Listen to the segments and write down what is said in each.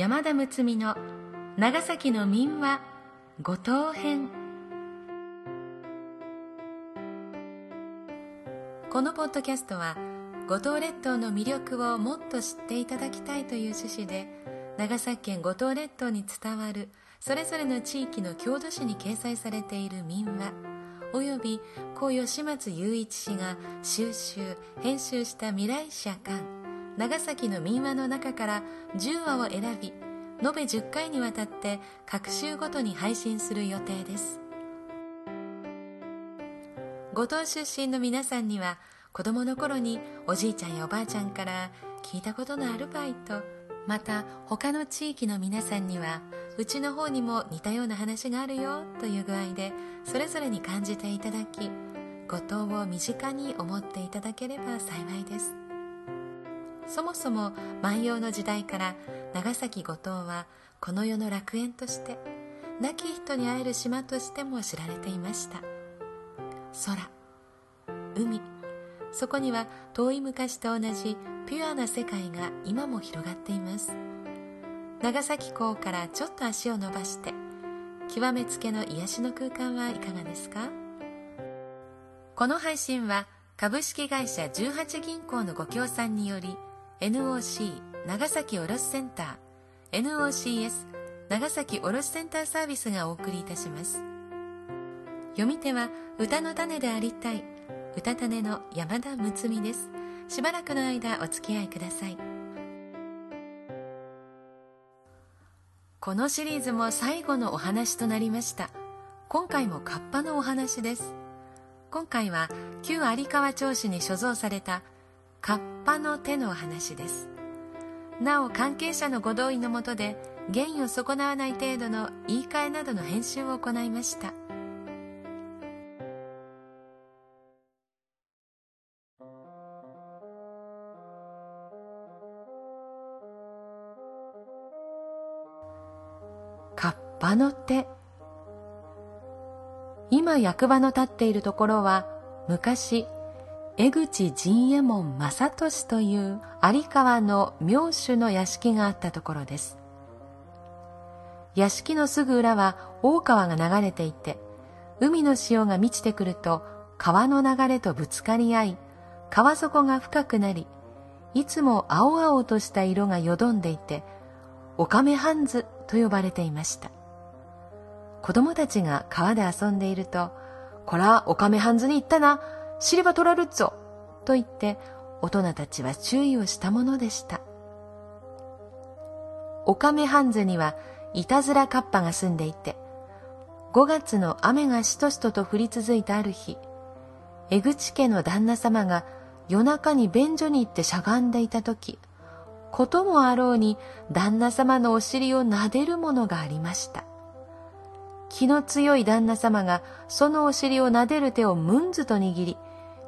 山田睦美の長崎の民話五島編。このポッドキャストは五島列島の魅力をもっと知っていただきたいという趣旨で長崎県五島列島に伝わるそれぞれの地域の郷土史に掲載されている民話および故吉松雄一氏が収集編集した未来社館。長崎の民話の中から10話を選び延べ10回にわたって各週ごとに配信する予定です。五島出身の皆さんには子供の頃におじいちゃんやおばあちゃんから聞いたことのあるバイトまた他の地域の皆さんにはうちの方にも似たような話があるよという具合でそれぞれに感じていただき五島を身近に思っていただければ幸いです。そもそも万葉の時代から長崎五島はこの世の楽園として亡き人に会える島としても知られていました。空海。そこには遠い昔と同じピュアな世界が今も広がっています。長崎港からちょっと足を伸ばして極めつけの癒しの空間はいかがですか？この配信は株式会社18銀行のご協賛により NOC 長崎卸センター NOCS 長崎卸センターサービスがお送りいたします。読み手は歌の種でありたい。歌種の山田睦美です。しばらくの間お付き合いください。このシリーズも最後のお話となりました。今回もカッパのお話です。今回は旧有川町市に所蔵されたカッパの手の話です。なお関係者のご同意のもとで原意を損なわない程度の言い換えなどの編集を行いました。カッパの手。今役場の立っているところは昔江口陣右衛門正俊という有川の名手の屋敷があったところです。屋敷のすぐ裏は大川が流れていて海の潮が満ちてくると川の流れとぶつかり合い川底が深くなりいつも青々とした色がよどんでいてオカメハンズと呼ばれていました。子供たちが川で遊んでいると「こらオカメハンズに行ったな。知れば取らるっぞと言って大人たちは注意をしたものでした。オカメハンズにはいたずらカッパが住んでいて、5月の雨がしとしとと降り続いたある日、江口家の旦那様が夜中に便所に行ってしゃがんでいた時、こともあろうに旦那様のお尻を撫でるものがありました。気の強い旦那様がそのお尻を撫でる手をムンズと握り、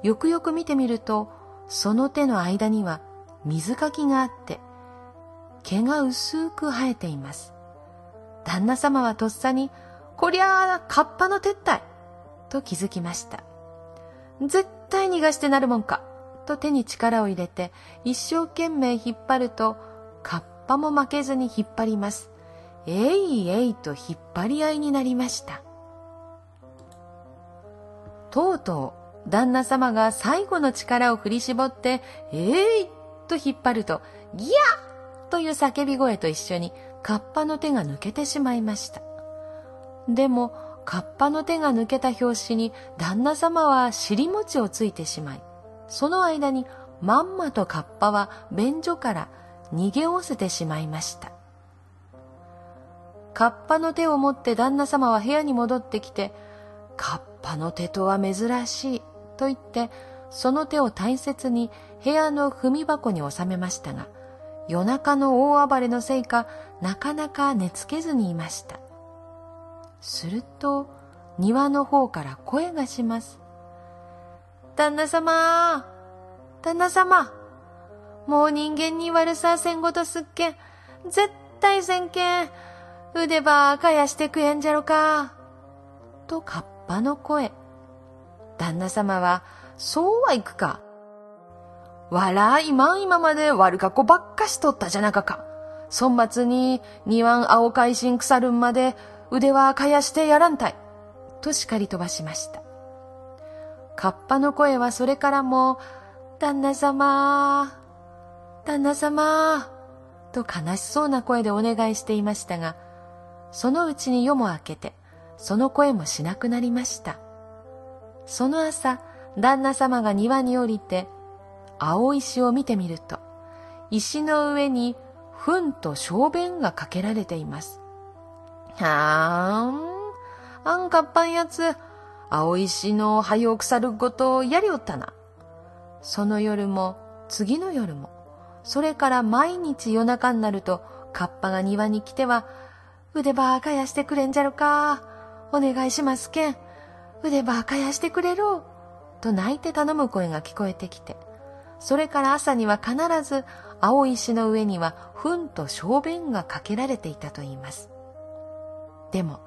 よくよく見てみると、その手の間には水かきがあって、毛が薄く生えています。旦那様はとっさに、こりゃあ、カッパの撤退と気づきました。絶対逃がしてなるもんかと手に力を入れて、一生懸命引っ張ると、カッパも負けずに引っ張ります。えいえいと引っ張り合いになりました。とうとう旦那様が最後の力を振り絞って、えい、と引っ張ると、ギャッという叫び声と一緒に、カッパの手が抜けてしまいました。でも、カッパの手が抜けた拍子に、旦那様は尻餅をついてしまい、その間に、まんまとカッパは便所から逃げおせてしまいました。カッパの手を持って旦那様は部屋に戻ってきて、カッパの手とは珍しい。と言ってその手を大切に部屋の踏み箱に収めましたが夜中の大暴れのせいかなかなか寝つけずにいました。すると庭の方から声がします。旦那様旦那様もう人間に悪させんごとすっけん。絶対せんけん。腕ばかやしてくえんじゃろか。とカッパの声。旦那様は、そうはいくか。笑いまん今まで悪かっこばっかしとったじゃなかか。孫末に庭ん青海進腐るんまで腕はかやしてやらんたい。と叱り飛ばしました。カッパの声はそれからも、旦那様、旦那様、と悲しそうな声でお願いしていましたが、そのうちに夜も明けて、その声もしなくなりました。その朝、旦那様が庭に降りて、青石を見てみると、石の上に糞と小便がかけられています。はーん、あんかっぱんやつ、青石の灰を腐るごとをやりおったな。その夜も、次の夜も、それから毎日夜中になると、カッパが庭に来ては、腕ばかやしてくれんじゃろか。お願いしますけん。腕ばかやしてくれろ。と泣いて頼む声が聞こえてきて、それから朝には必ず青石の上には糞と小便がかけられていたといいます。でも、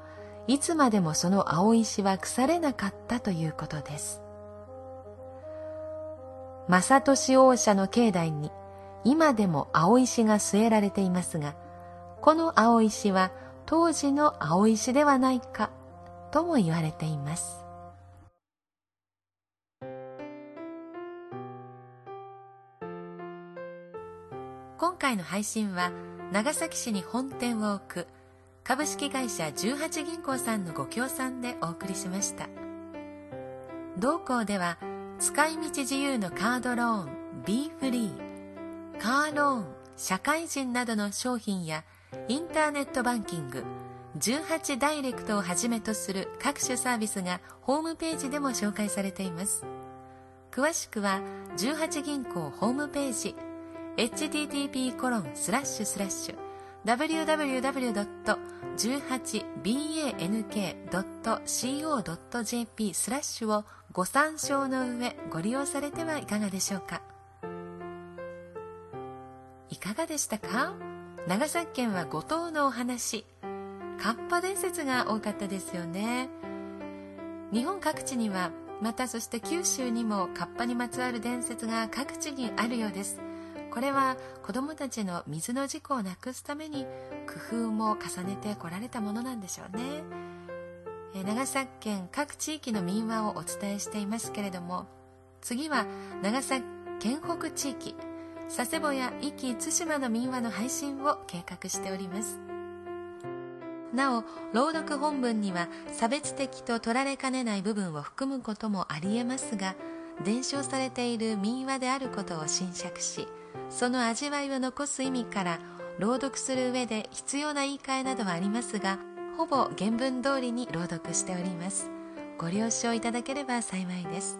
いつまでもその青石は腐れなかったということです。正俊王社の境内に今でも青石が据えられていますが、この青石は当時の青石ではないかとも言われています。今回の配信は長崎市に本店を置く株式会社18銀行さんのご協賛でお送りしました。同行では使い道自由のカードローン B フリーカーローン社会人などの商品やインターネットバンキング18ダイレクトをはじめとする各種サービスがホームページでも紹介されています。詳しくは18銀行ホームページ http コロンスラッシュスラッシュ www.18bank.co.jp スラッシュをご参照の上ご利用されてはいかがでしょうかいかがでしたか長崎県は五島のお話カッパ伝説が多かったですよね日本各地にはまたそして九州にもカッパにまつわる伝説が各地にあるようですこれは子どもたちの水の事故をなくすために工夫も重ねてこられたものなんでしょうね。長崎県各地域の民話をお伝えしていますけれども次は長崎県北地域佐世保や壱岐対馬の民話の配信を計画しております。なお朗読本文には差別的と取られかねない部分を含むこともありえますが伝承されている民話であることを信釈しその味わいを残す意味から朗読する上で必要な言い換えなどはありますがほぼ原文通りに朗読しております。ご了承いただければ幸いです。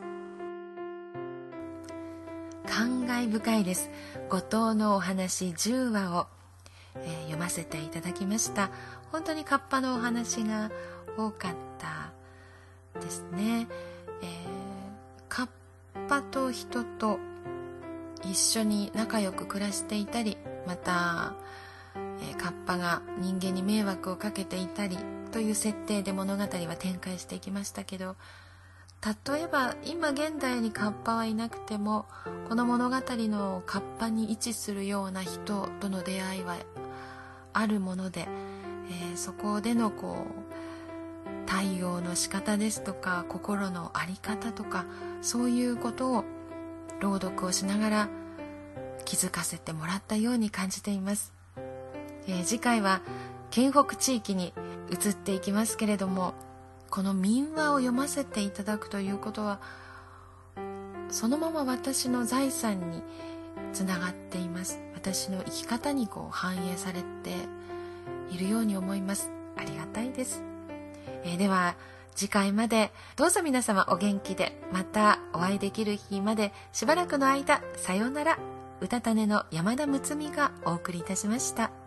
感慨深いです。後藤のお話10話を、えー、読ませていただきました。本当にカッパのお話が多かったですね、えー、カッパと人と一緒に仲良く暮らしていたりまた、えー、カッパが人間に迷惑をかけていたりという設定で物語は展開していきましたけど例えば今現代にカッパはいなくてもこの物語のカッパに位置するような人との出会いはあるもので、えー、そこでのこう対応の仕方ですとか心の在り方とかそういうことを朗読をしながら気づかせてもらったように感じています、えー、次回は県北地域に移っていきますけれどもこの民話を読ませていただくということはそのまま私の財産につながっています。私の生き方にこう反映されているように思います。ありがたいです、えー、では次回までどうぞ皆様お元気でまたお会いできる日までしばらくの間さようならうたた寝の山田睦美がお送りいたしました。